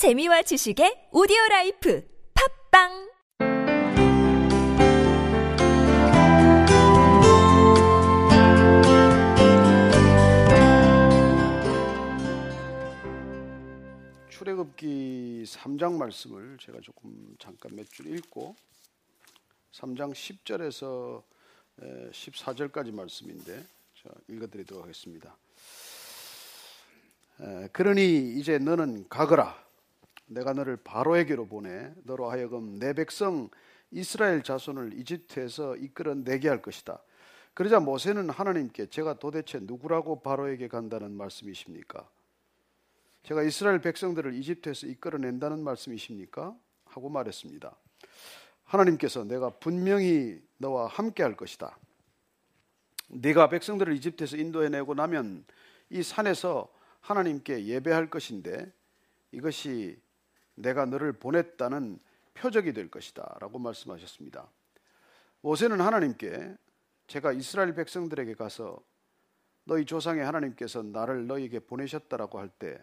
재미와 지식의 오디오 라이프 팝빵 출애굽기 3장 말씀을 제가 조금 잠깐 몇 줄 읽고 3장 10절에서 14절까지 말씀인데 읽어드리도록 하겠습니다. 그러니 이제 너는 가거라. 내가 너를 바로에게로 보내 너로 하여금 내 백성 이스라엘 자손을 이집트에서 이끌어 내게 할 것이다. 그러자 모세는 하나님께 제가 도대체 누구라고 바로에게 간다는 말씀이십니까? 제가 이스라엘 백성들을 이집트에서 이끌어낸다는 말씀이십니까? 하고 말했습니다. 하나님께서 내가 분명히 너와 함께 할 것이다. 네가 백성들을 이집트에서 인도해내고 나면 이 산에서 하나님께 예배할 것인데 이것이 내가 너를 보냈다는 표적이 될 것이다. 라고 말씀하셨습니다. 모세는 하나님께 제가 이스라엘 백성들에게 가서 너희 조상의 하나님께서 나를 너희에게 보내셨다라고 할 때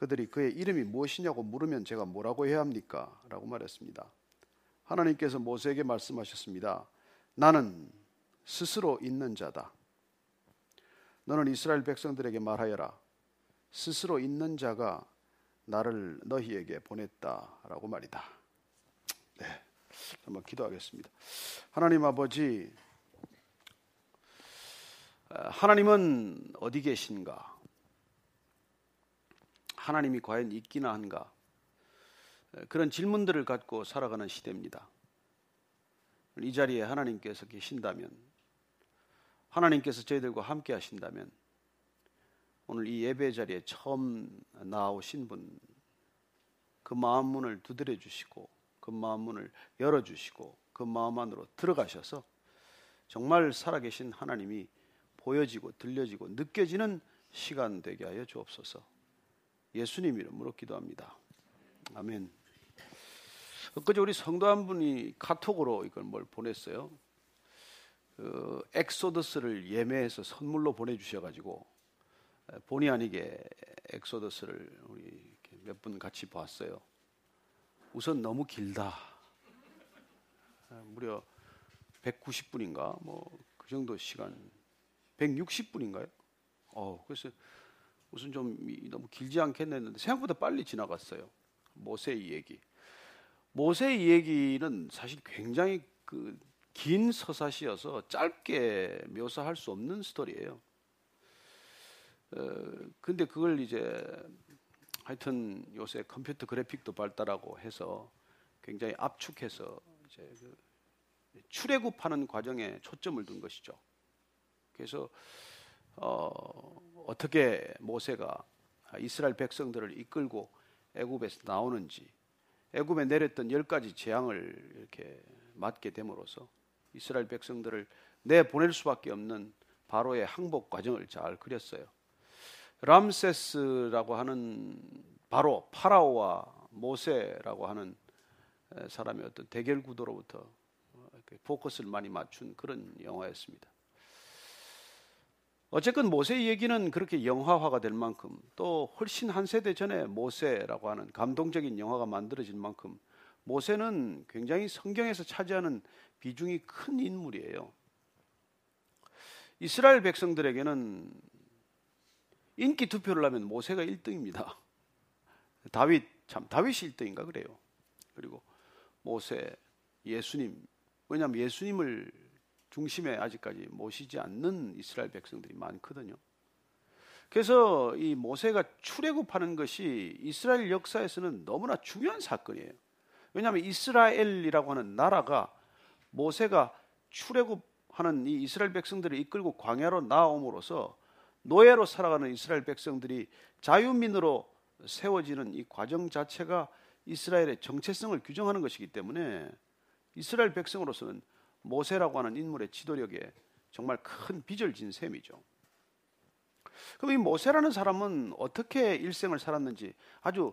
그들이 그의 이름이 무엇이냐고 물으면 제가 뭐라고 해야 합니까? 라고 말했습니다. 하나님께서 모세에게 말씀하셨습니다. 나는 스스로 있는 자다. 너는 이스라엘 백성들에게 말하여라. 스스로 있는 자가 나를 너희에게 보냈다라고 말이다. 네. 한번 기도하겠습니다. 하나님 아버지, 하나님은 어디 계신가? 하나님이 과연 있기나 한가? 그런 질문들을 갖고 살아가는 시대입니다. 이 자리에 하나님께서 계신다면, 하나님께서 저희들과 함께 하신다면, 오늘 이 예배 자리에 처음 나오신 분, 그 마음 문을 두드려 주시고, 그 마음 문을 열어 주시고, 그 마음 안으로 들어가셔서 정말 살아계신 하나님이 보여지고 들려지고 느껴지는 시간 되게 하여 주옵소서. 예수님 이름으로 기도합니다. 아멘. 엊그제 우리 성도 한 분이 카톡으로 이걸 뭘 보냈어요. 그 엑소더스를 예매해서 선물로 보내주셔가지고 본의 아니게 엑소더스를 우리 몇 분 같이 봤어요. 우선 너무 길다. 무려 190분인가 뭐 그 정도 시간 160분인가요? 어 그래서 무슨 좀 너무 길지 않겠나 했는데 생각보다 빨리 지나갔어요. 모세의 얘기. 모세의 얘기는 사실 굉장히 그 긴 서사시여서 짧게 묘사할 수 없는 스토리예요. 어, 근데 그걸 이제 하여튼 요새 컴퓨터 그래픽도 발달하고 해서 굉장히 압축해서 이제 그 출애굽하는 과정에 초점을 둔 것이죠. 그래서 어, 어떻게 모세가 이스라엘 백성들을 이끌고 애굽에서 나오는지 애굽에 내렸던 열 가지 재앙을 이렇게 맞게 됨으로써 이스라엘 백성들을 내 보낼 수밖에 없는 바로의 항복 과정을 잘 그렸어요. 람세스라고 하는 바로 파라오와 모세라고 하는 사람의 어떤 대결 구도로부터 포커스를 많이 맞춘 그런 영화였습니다. 어쨌건 모세의 얘기는 그렇게 영화화가 될 만큼 또 훨씬 한 세대 전에 모세라고 하는 감동적인 영화가 만들어질 만큼 모세는 굉장히 성경에서 차지하는 비중이 큰 인물이에요. 이스라엘 백성들에게는 인기 투표를 하면 모세가 1등입니다. 다윗 참 다윗이 1등인가 그래요. 그리고 모세, 예수님 왜냐하면 예수님을 중심에 아직까지 모시지 않는 이스라엘 백성들이 많거든요. 그래서 이 모세가 출애굽하는 것이 이스라엘 역사에서는 너무나 중요한 사건이에요. 왜냐하면 이스라엘이라고 하는 나라가 모세가 출애굽하는 이 이스라엘 백성들을 이끌고 광야로 나옴으로써 노예로 살아가는 이스라엘 백성들이 자유민으로 세워지는 이 과정 자체가 이스라엘의 정체성을 규정하는 것이기 때문에 이스라엘 백성으로서는 모세라고 하는 인물의 지도력에 정말 큰 빚을 진 셈이죠. 그럼 이 모세라는 사람은 어떻게 일생을 살았는지 아주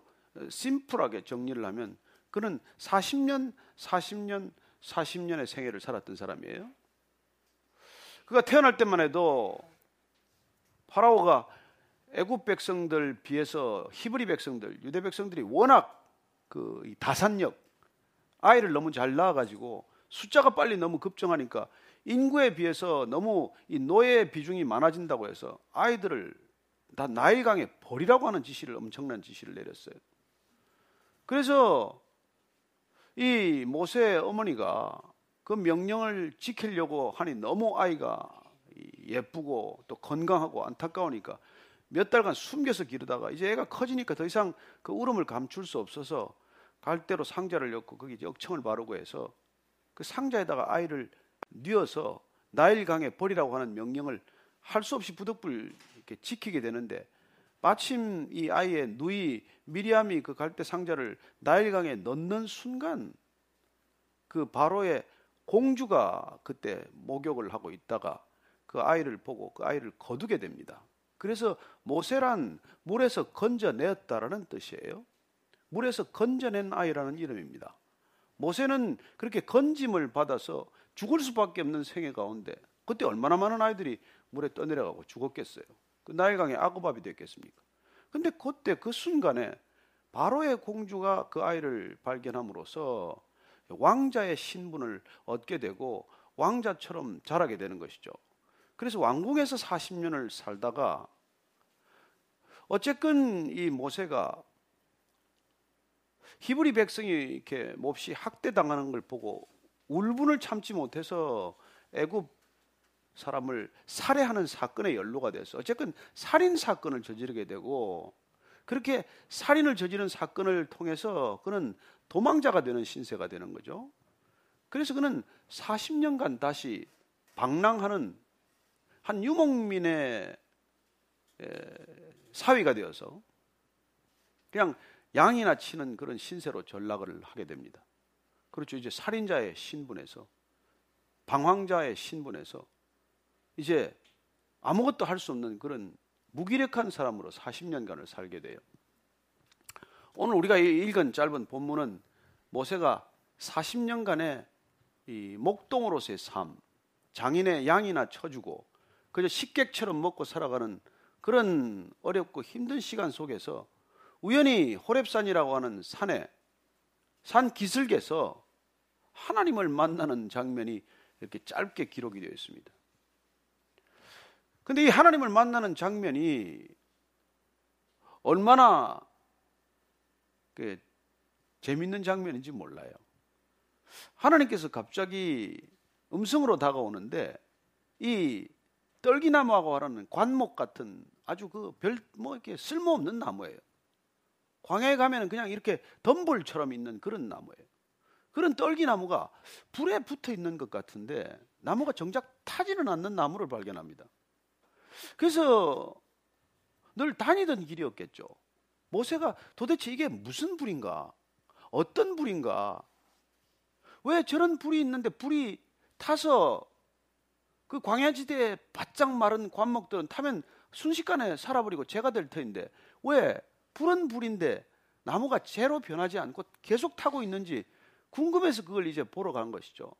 심플하게 정리를 하면 그는 40년, 40년, 40년의 생애를 살았던 사람이에요. 그가 태어날 때만 해도 파라오가 애굽 백성들 비해서 히브리 백성들, 유대 백성들이 워낙 그 다산력 아이를 너무 잘 낳아가지고 숫자가 빨리 너무 급증하니까 인구에 비해서 너무 이 노예 비중이 많아진다고 해서 아이들을 다 나일강에 버리라고 하는 지시를 엄청난 지시를 내렸어요. 그래서 이 모세 어머니가 그 명령을 지키려고 하니 너무 아이가 예쁘고 또 건강하고 안타까우니까 몇 달간 숨겨서 기르다가 이제 애가 커지니까 더 이상 그 울음을 감출 수 없어서 갈대로 상자를 엮고 거기 역청을 바르고 해서 그 상자에다가 아이를 뉘어서 나일강에 버리라고 하는 명령을 할 수 없이 부득불 이렇게 지키게 되는데 마침 이 아이의 누이 미리암이 그 갈대 상자를 나일강에 넣는 순간 그 바로의 공주가 그때 목욕을 하고 있다가 그 아이를 보고 그 아이를 거두게 됩니다. 그래서 모세란 물에서 건져냈다라는 뜻이에요. 물에서 건져낸 아이라는 이름입니다. 모세는 그렇게 건짐을 받아서 죽을 수밖에 없는 생애 가운데 그때 얼마나 많은 아이들이 물에 떠내려가고 죽었겠어요. 그 나일강의 아고밥이 됐겠습니까? 근데 그때 그 순간에 바로의 공주가 그 아이를 발견함으로써 왕자의 신분을 얻게 되고 왕자처럼 자라게 되는 것이죠. 그래서 왕궁에서 40년을 살다가 어쨌건 이 모세가 히브리 백성이 이렇게 몹시 학대당하는 걸 보고 울분을 참지 못해서 애굽 사람을 살해하는 사건에 연루가 돼서 어쨌든 살인 사건을 저지르게 되고 그렇게 살인을 저지른 사건을 통해서 그는 도망자가 되는 신세가 되는 거죠. 그래서 그는 40년간 다시 방랑하는 한 유목민의 사위가 되어서 그냥 양이나 치는 그런 신세로 전락을 하게 됩니다. 그렇죠. 이제 살인자의 신분에서 방황자의 신분에서 이제 아무것도 할 수 없는 그런 무기력한 사람으로 40년간을 살게 돼요. 오늘 우리가 읽은 짧은 본문은 모세가 40년간의 이 목동으로서의 삶, 장인의 양이나 쳐주고 그저 식객처럼 먹고 살아가는 그런 어렵고 힘든 시간 속에서 우연히 호랩산이라고 하는 산에 산 기슭에서 하나님을 만나는 장면이 이렇게 짧게 기록이 되어 있습니다. 근데 이 하나님을 만나는 장면이 얼마나 그 재밌는 장면인지 몰라요. 하나님께서 갑자기 음성으로 다가오는데 이 떨기나무하고 하는 관목 같은 아주 그 별 뭐 이렇게 쓸모없는 나무예요. 광야에 가면은 그냥 이렇게 덤불처럼 있는 그런 나무예요. 그런 떨기나무가 불에 붙어 있는 것 같은데 나무가 정작 타지는 않는 나무를 발견합니다. 그래서 늘 다니던 길이었겠죠. 모세가 도대체 이게 무슨 불인가? 어떤 불인가? 왜 저런 불이 있는데 불이 타서 그 광야지대에 바짝 마른 관목들은 타면 순식간에 살아버리고 죄가 될 터인데 왜 불은 불인데 나무가 제로 변하지 않고 계속 타고 있는지 궁금해서 그걸 이제 보러 간 것이죠.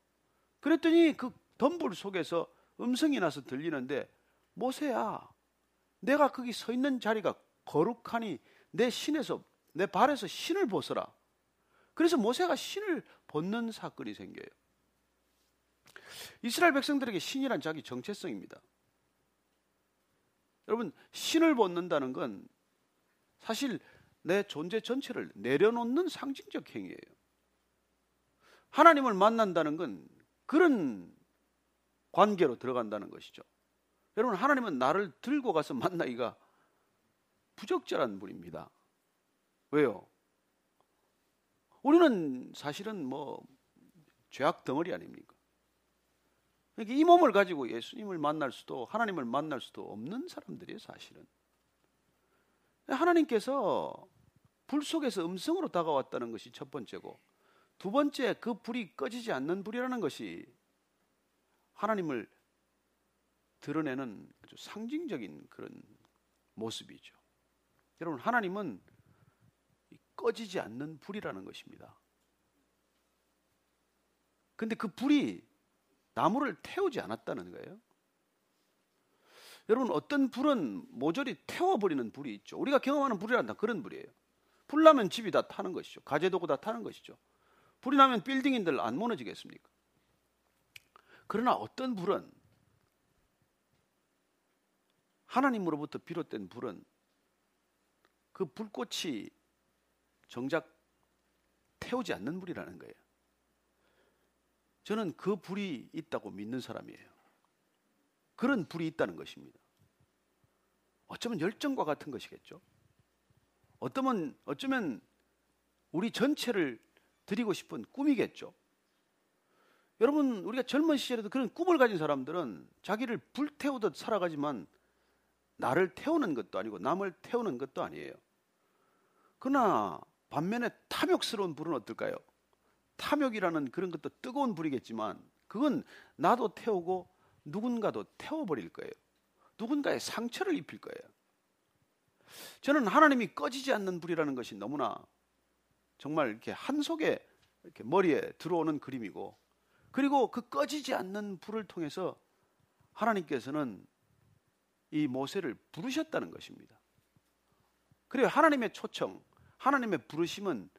그랬더니 그 덤불 속에서 음성이 나서 들리는데 모세야 내가 거기 서 있는 자리가 거룩하니 내 신에서 내 발에서 신을 벗어라. 그래서 모세가 신을 벗는 사건이 생겨요. 이스라엘 백성들에게 신이란 자기 정체성입니다. 여러분 신을 벗는다는 건 사실 내 존재 전체를 내려놓는 상징적 행위예요. 하나님을 만난다는 건 그런 관계로 들어간다는 것이죠. 여러분, 하나님은 나를 들고 가서 만나기가 부적절한 분입니다. 왜요? 우리는 사실은 뭐 죄악 덩어리 아닙니까? 그러니까 이 몸을 가지고 예수님을 만날 수도 하나님을 만날 수도 없는 사람들이에요, 사실은. 하나님께서 불 속에서 음성으로 다가왔다는 것이 첫 번째고 두 번째 그 불이 꺼지지 않는 불이라는 것이 하나님을 드러내는 아주 상징적인 그런 모습이죠. 여러분 하나님은 꺼지지 않는 불이라는 것입니다. 근데 그 불이 나무를 태우지 않았다는 거예요. 여러분 어떤 불은 모조리 태워버리는 불이 있죠. 우리가 경험하는 불이란다 그런 불이에요. 불 나면 집이 다 타는 것이죠. 가재도구 다 타는 것이죠. 불이 나면 빌딩인들 안 무너지겠습니까? 그러나 어떤 불은 하나님으로부터 비롯된 불은 그 불꽃이 정작 태우지 않는 불이라는 거예요. 저는 그 불이 있다고 믿는 사람이에요. 그런 불이 있다는 것입니다. 어쩌면 열정과 같은 것이겠죠. 어쩌면, 어쩌면 우리 전체를 드리고 싶은 꿈이겠죠. 여러분, 우리가 젊은 시절에도 그런 꿈을 가진 사람들은 자기를 불태우듯 살아가지만 나를 태우는 것도 아니고 남을 태우는 것도 아니에요. 그러나 반면에 탐욕스러운 불은 어떨까요? 탐욕이라는 그런 것도 뜨거운 불이겠지만 그건 나도 태우고 누군가도 태워버릴 거예요. 누군가의 상처를 입힐 거예요. 저는 하나님이 꺼지지 않는 불이라는 것이 너무나 정말 이렇게 한 속에 이렇게 머리에 들어오는 그림이고 그리고 그 꺼지지 않는 불을 통해서 하나님께서는 이 모세를 부르셨다는 것입니다. 그리고 하나님의 초청, 하나님의 부르심은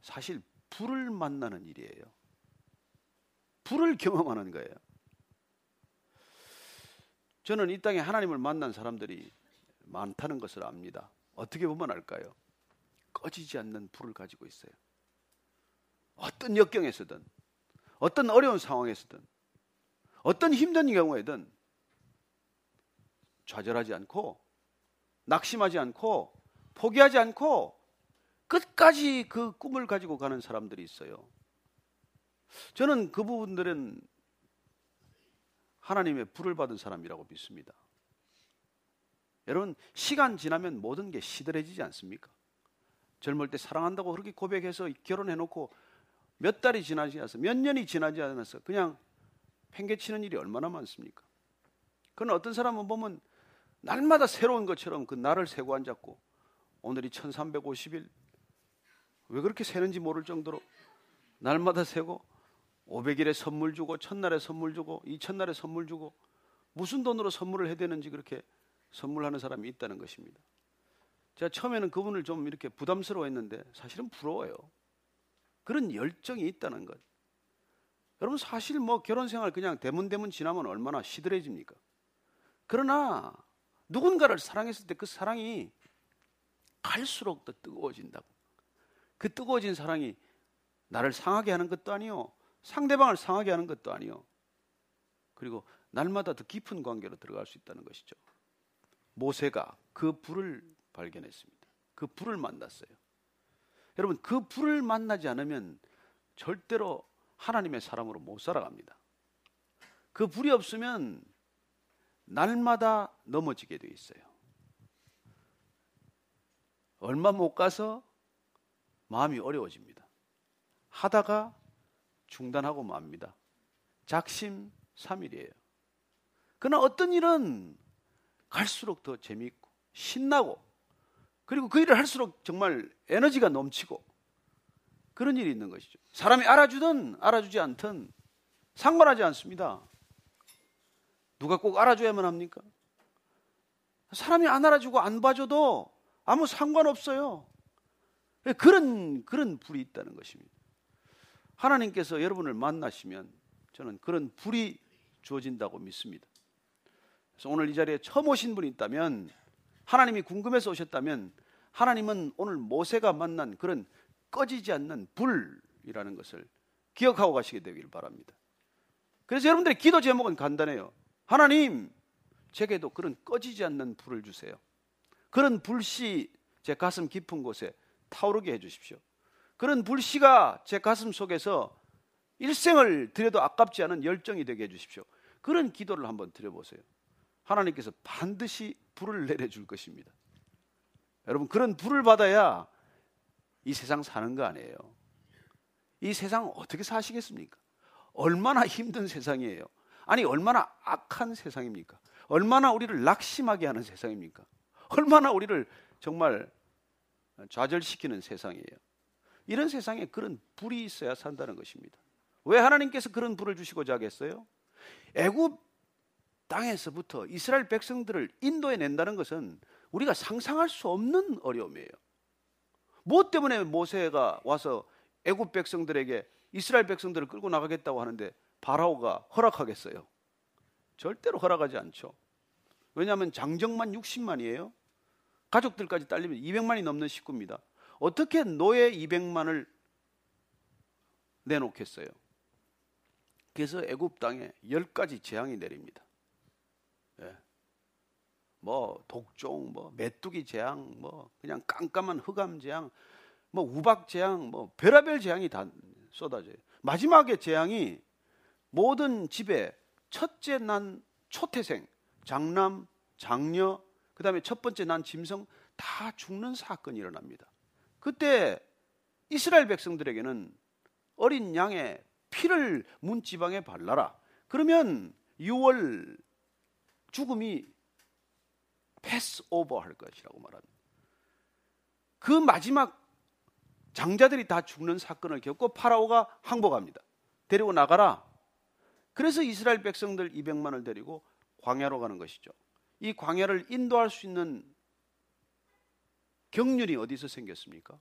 사실 불을 만나는 일이에요. 불을 경험하는 거예요. 저는 이 땅에 하나님을 만난 사람들이 많다는 것을 압니다. 어떻게 보면 알까요? 꺼지지 않는 불을 가지고 있어요. 어떤 역경에서든, 어떤 어려운 상황에서든, 어떤 힘든 경우에든 좌절하지 않고, 낙심하지 않고, 포기하지 않고, 끝까지 그 꿈을 가지고 가는 사람들이 있어요. 저는 그 부분들은 하나님의 불을 받은 사람이라고 믿습니다. 여러분, 시간 지나면 모든 게 시들해지지 않습니까? 젊을 때 사랑한다고 그렇게 고백해서 결혼해놓고 몇 달이 지나지 않아서 몇 년이 지나지 않아서 그냥 팽개치는 일이 얼마나 많습니까? 그러나 어떤 사람은 보면 날마다 새로운 것처럼 그 날을 세고 앉았고 오늘이 1350일 왜 그렇게 세는지 모를 정도로 날마다 세고 500일에 선물 주고 첫날에 선물 주고 이튿날에 선물 주고 무슨 돈으로 선물을 해야 되는지 그렇게 선물하는 사람이 있다는 것입니다. 제가 처음에는 그분을 좀 이렇게 부담스러워했는데 사실은 부러워요. 그런 열정이 있다는 것. 여러분 사실 뭐 결혼 생활 그냥 대문대문 지나면 얼마나 시들해집니까? 그러나 누군가를 사랑했을 때 그 사랑이 갈수록 더 뜨거워진다고. 그 뜨거워진 사랑이 나를 상하게 하는 것도 아니요. 상대방을 상하게 하는 것도 아니요. 그리고 날마다 더 깊은 관계로 들어갈 수 있다는 것이죠. 모세가 그 불을 발견했습니다. 그 불을 만났어요. 여러분, 그 불을 만나지 않으면 절대로 하나님의 사람으로 못 살아갑니다. 그 불이 없으면 날마다 넘어지게 돼 있어요. 얼마 못 가서 마음이 어려워집니다. 하다가 중단하고 맙니다. 작심 3일이에요. 그러나 어떤 일은 갈수록 더 재미있고 신나고 그리고 그 일을 할수록 정말 에너지가 넘치고 그런 일이 있는 것이죠. 사람이 알아주든 알아주지 않든 상관하지 않습니다. 누가 꼭 알아줘야만 합니까? 사람이 안 알아주고 안 봐줘도 아무 상관없어요. 그런, 그런 불이 있다는 것입니다. 하나님께서 여러분을 만나시면 저는 그런 불이 주어진다고 믿습니다. 그래서 오늘 이 자리에 처음 오신 분이 있다면 하나님이 궁금해서 오셨다면 하나님은 오늘 모세가 만난 그런 꺼지지 않는 불이라는 것을 기억하고 가시게 되기를 바랍니다. 그래서 여러분들의 기도 제목은 간단해요. 하나님, 제게도 그런 꺼지지 않는 불을 주세요. 그런 불씨 제 가슴 깊은 곳에 타오르게 해주십시오. 그런 불씨가 제 가슴 속에서 일생을 드려도 아깝지 않은 열정이 되게 해주십시오. 그런 기도를 한번 드려보세요. 하나님께서 반드시 불을 내려줄 것입니다. 여러분, 그런 불을 받아야 이 세상 사는 거 아니에요. 이 세상 어떻게 사시겠습니까? 얼마나 힘든 세상이에요. 아니, 얼마나 악한 세상입니까? 얼마나 우리를 낙심하게 하는 세상입니까? 얼마나 우리를 정말 좌절시키는 세상이에요. 이런 세상에 그런 불이 있어야 산다는 것입니다. 왜 하나님께서 그런 불을 주시고자 하겠어요? 애굽 땅에서부터 이스라엘 백성들을 인도해 낸다는 것은 우리가 상상할 수 없는 어려움이에요. 무엇 때문에 모세가 와서 애굽 백성들에게 이스라엘 백성들을 끌고 나가겠다고 하는데 바라오가 허락하겠어요? 절대로 허락하지 않죠. 왜냐하면 장정만 60만이에요. 가족들까지 딸리면 200만이 넘는 식구입니다. 어떻게 노예 200만을 내놓겠어요? 그래서 애굽 땅에 10가지 재앙이 내립니다. 예. 뭐 독종, 뭐 메뚜기 재앙, 뭐 그냥 깜깜한 흑암 재앙, 뭐 우박 재앙, 뭐 별하별 재앙이 다 쏟아져요. 마지막에 재앙이 모든 집에 첫째 난 초태생, 장남, 장녀, 그 다음에 첫 번째 난 짐승 다 죽는 사건이 일어납니다. 그때 이스라엘 백성들에게는 어린 양의 피를 문지방에 발라라. 그러면 6월 죽음이 패스 오버 할 것이라고 말합니다. 그 마지막 장자들이 다 죽는 사건을 겪고 파라오가 항복합니다. 데리고 나가라. 그래서 이스라엘 백성들 200만을 데리고 광야로 가는 것이죠. 이 광야를 인도할 수 있는 경륜이 어디서 생겼습니까?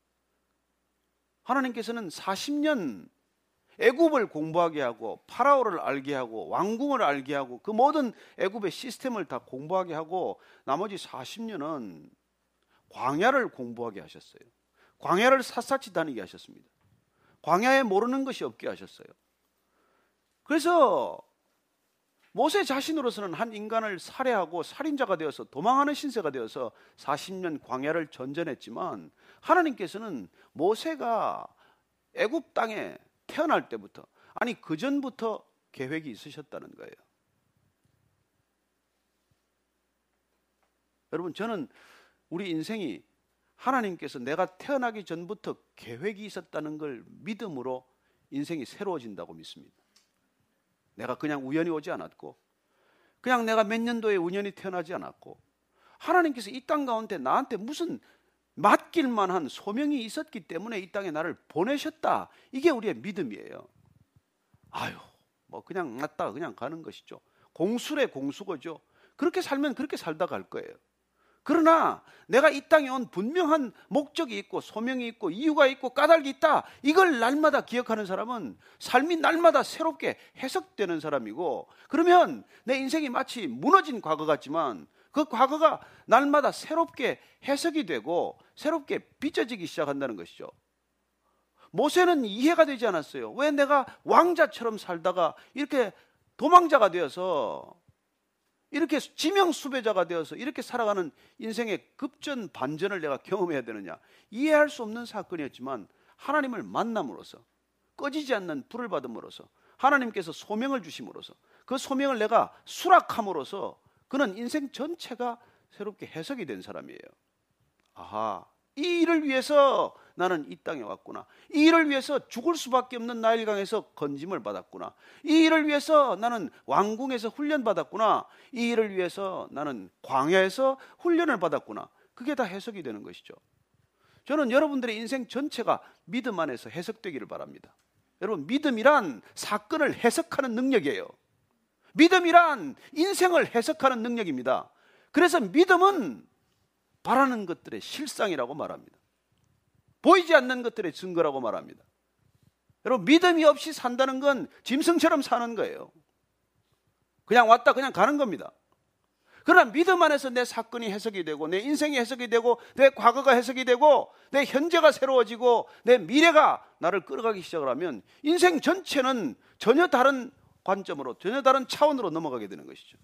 하나님께서는 40년 애굽을 공부하게 하고 파라오를 알게 하고 왕궁을 알게 하고 그 모든 애굽의 시스템을 다 공부하게 하고 나머지 40년은 광야를 공부하게 하셨어요. 광야를 샅샅이 다니게 하셨습니다. 광야에 모르는 것이 없게 하셨어요. 그래서 모세 자신으로서는 한 인간을 살해하고 살인자가 되어서 도망하는 신세가 되어서 40년 광야를 전전했지만 하나님께서는 모세가 애굽 땅에 태어날 때부터 아니 그 전부터 계획이 있으셨다는 거예요. 여러분 저는 우리 인생이 하나님께서 내가 태어나기 전부터 계획이 있었다는 걸 믿음으로 인생이 새로워진다고 믿습니다. 내가 그냥 우연히 오지 않았고 그냥 내가 몇 년도에 우연히 태어나지 않았고 하나님께서 이 땅 가운데 나한테 무슨 맡길 만 한 소명이 있었기 때문에 이 땅에 나를 보내셨다. 이게 우리의 믿음이에요. 아유, 뭐 그냥 났다 그냥 가는 것이죠. 공수래 공수거죠. 그렇게 살면 그렇게 살다 갈 거예요. 그러나 내가 이 땅에 온 분명한 목적이 있고 소명이 있고 이유가 있고 까닭이 있다. 이걸 날마다 기억하는 사람은 삶이 날마다 새롭게 해석되는 사람이고 그러면 내 인생이 마치 무너진 과거 같지만 그 과거가 날마다 새롭게 해석이 되고 새롭게 빚어지기 시작한다는 것이죠. 모세는 이해가 되지 않았어요. 왜 내가 왕자처럼 살다가 이렇게 도망자가 되어서 이렇게 지명 수배자가 되어서 이렇게 살아가는 인생의 급전 반전을 내가 경험해야 되느냐 이해할 수 없는 사건이었지만 하나님을 만남으로써 꺼지지 않는 불을 받음으로써 하나님께서 소명을 주심으로써 그 소명을 내가 수락함으로써 그는 인생 전체가 새롭게 해석이 된 사람이에요. 아하, 이 일을 위해서 나는 이 땅에 왔구나. 이 일을 위해서 죽을 수밖에 없는 나일강에서 건짐을 받았구나. 이 일을 위해서 나는 왕궁에서 훈련 받았구나. 이 일을 위해서 나는 광야에서 훈련을 받았구나. 그게 다 해석이 되는 것이죠. 저는 여러분들의 인생 전체가 믿음 안에서 해석되기를 바랍니다. 여러분, 믿음이란 사건을 해석하는 능력이에요. 믿음이란 인생을 해석하는 능력입니다. 그래서 믿음은 바라는 것들의 실상이라고 말합니다. 보이지 않는 것들의 증거라고 말합니다. 여러분, 믿음이 없이 산다는 건 짐승처럼 사는 거예요. 그냥 왔다 그냥 가는 겁니다. 그러나 믿음 안에서 내 사건이 해석이 되고, 내 인생이 해석이 되고, 내 과거가 해석이 되고, 내 현재가 새로워지고, 내 미래가 나를 끌어가기 시작을 하면 인생 전체는 전혀 다른 관점으로 전혀 다른 차원으로 넘어가게 되는 것이죠.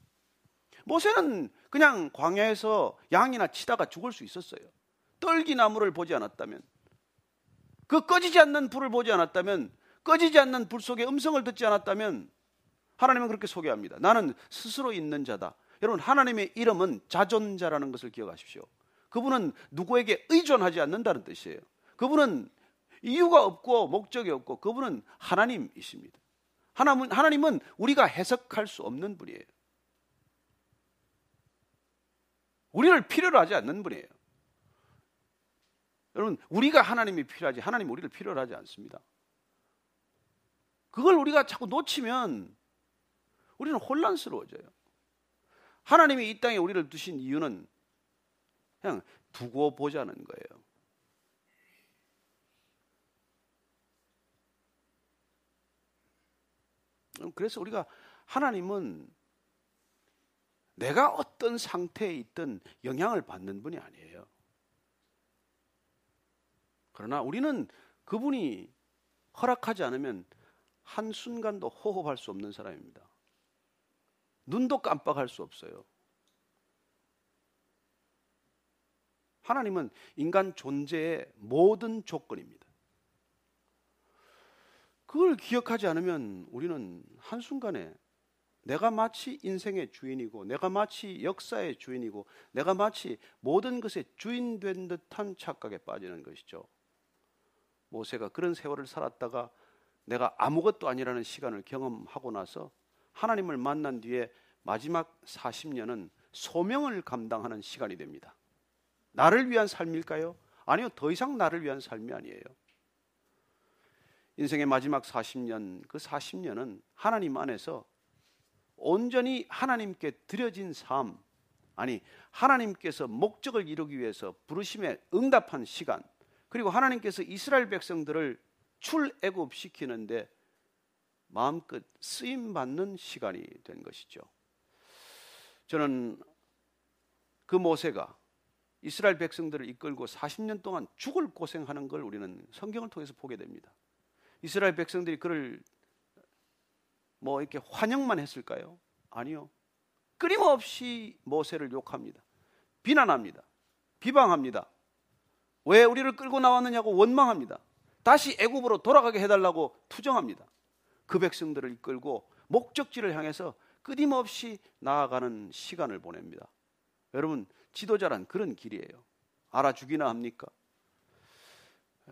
모세는 그냥 광야에서 양이나 치다가 죽을 수 있었어요. 떨기나무를 보지 않았다면, 그 꺼지지 않는 불을 보지 않았다면, 꺼지지 않는 불 속에 음성을 듣지 않았다면, 하나님은 그렇게 소개합니다. 나는 스스로 있는 자다. 여러분, 하나님의 이름은 자존자라는 것을 기억하십시오. 그분은 누구에게 의존하지 않는다는 뜻이에요. 그분은 이유가 없고 목적이 없고 그분은 하나님이십니다. 하나님은, 우리가 해석할 수 없는 분이에요. 우리를 필요로 하지 않는 분이에요. 여러분, 우리가 하나님이 필요하지, 하나님 우리를 필요로 하지 않습니다. 그걸 우리가 자꾸 놓치면 우리는 혼란스러워져요. 하나님이 이 땅에 우리를 두신 이유는 그냥 두고 보자는 거예요. 그래서 우리가 하나님은 내가 어떤 상태에 있든 영향을 받는 분이 아니에요. 그러나 우리는 그분이 허락하지 않으면 한순간도 호흡할 수 없는 사람입니다. 눈도 깜빡할 수 없어요. 하나님은 인간 존재의 모든 조건입니다. 그걸 기억하지 않으면 우리는 한순간에 내가 마치 인생의 주인이고 내가 마치 역사의 주인이고 내가 마치 모든 것의 주인 된 듯한 착각에 빠지는 것이죠. 모세가 그런 세월을 살았다가 내가 아무것도 아니라는 시간을 경험하고 나서 하나님을 만난 뒤에 마지막 40년은 소명을 감당하는 시간이 됩니다. 나를 위한 삶일까요? 아니요, 더 이상 나를 위한 삶이 아니에요. 인생의 마지막 40년, 그 40년은 하나님 안에서 온전히 하나님께 드려진 삶, 아니, 하나님께서 목적을 이루기 위해서 부르심에 응답한 시간, 그리고 하나님께서 이스라엘 백성들을 출애굽시키는데 마음껏 쓰임 받는 시간이 된 것이죠. 저는 그 모세가 이스라엘 백성들을 이끌고 40년 동안 죽을 고생하는 걸 우리는 성경을 통해서 보게 됩니다. 이스라엘 백성들이 그를 뭐 이렇게 환영만 했을까요? 아니요. 끊임없이 모세를 욕합니다. 비난합니다. 비방합니다. 왜 우리를 끌고 나왔느냐고 원망합니다. 다시 애굽으로 돌아가게 해달라고 투정합니다. 그 백성들을 이끌고 목적지를 향해서 끊임없이 나아가는 시간을 보냅니다. 여러분, 지도자란 그런 길이에요. 알아주기나 합니까?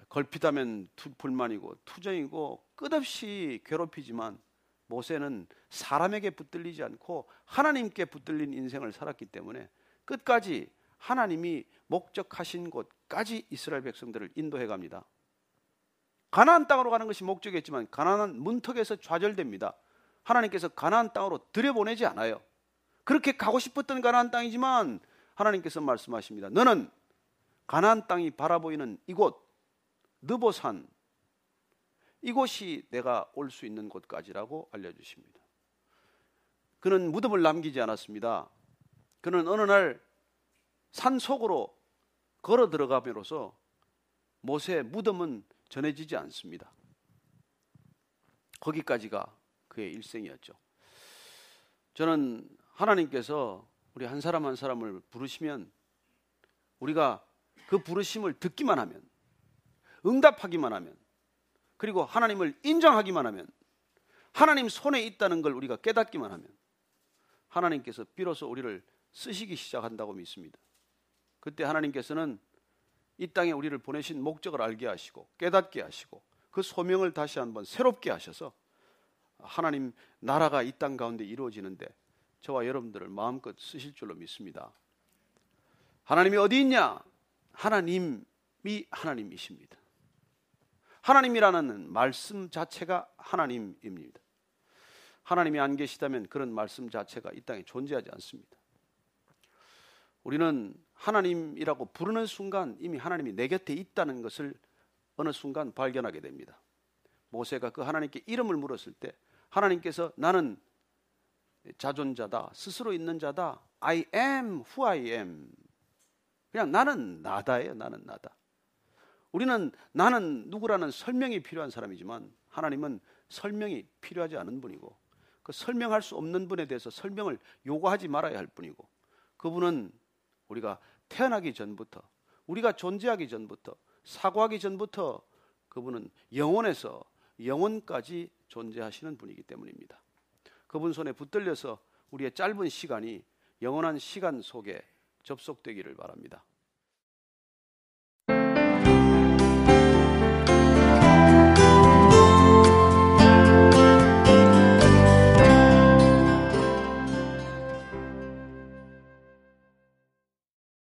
걸핏하면 투, 불만이고 투정이고 끝없이 괴롭히지만 모세는 사람에게 붙들리지 않고 하나님께 붙들린 인생을 살았기 때문에 끝까지 하나님이 목적하신 곳까지 이스라엘 백성들을 인도해 갑니다. 가나안 땅으로 가는 것이 목적이었지만 가나안 문턱에서 좌절됩니다. 하나님께서 가나안 땅으로 들여보내지 않아요. 그렇게 가고 싶었던 가나안 땅이지만 하나님께서 말씀하십니다. 너는 가나안 땅이 바라보이는 이곳 느보산 이곳이 내가 올 수 있는 곳까지라고 알려주십니다. 그는 무덤을 남기지 않았습니다. 그는 어느 날 산 속으로 걸어 들어감으로써 모세의 무덤은 전해지지 않습니다. 거기까지가 그의 일생이었죠. 저는 하나님께서 우리 한 사람 한 사람을 부르시면 우리가 그 부르심을 듣기만 하면 응답하기만 하면 그리고 하나님을 인정하기만 하면 하나님 손에 있다는 걸 우리가 깨닫기만 하면 하나님께서 비로소 우리를 쓰시기 시작한다고 믿습니다. 그때 하나님께서는 이 땅에 우리를 보내신 목적을 알게 하시고 깨닫게 하시고 그 소명을 다시 한번 새롭게 하셔서 하나님 나라가 이 땅 가운데 이루어지는데 저와 여러분들을 마음껏 쓰실 줄로 믿습니다. 하나님이 어디 있냐? 하나님이 하나님이십니다. 하나님이라는 말씀 자체가 하나님입니다. 하나님이 안 계시다면 그런 말씀 자체가 이 땅에 존재하지 않습니다. 우리는 하나님이라고 부르는 순간 이미 하나님이 내 곁에 있다는 것을 어느 순간 발견하게 됩니다. 모세가 그 하나님께 이름을 물었을 때 하나님께서 나는 자존자다, 스스로 있는 자다, I am who I am. 그냥 나는 나다예요, 나는 나다. 우리는 나는 누구라는 설명이 필요한 사람이지만 하나님은 설명이 필요하지 않은 분이고 그 설명할 수 없는 분에 대해서 설명을 요구하지 말아야 할 분이고 그분은 우리가 태어나기 전부터 우리가 존재하기 전부터 사고하기 전부터 그분은 영원에서 영원까지 존재하시는 분이기 때문입니다. 그분 손에 붙들려서 우리의 짧은 시간이 영원한 시간 속에 접속되기를 바랍니다.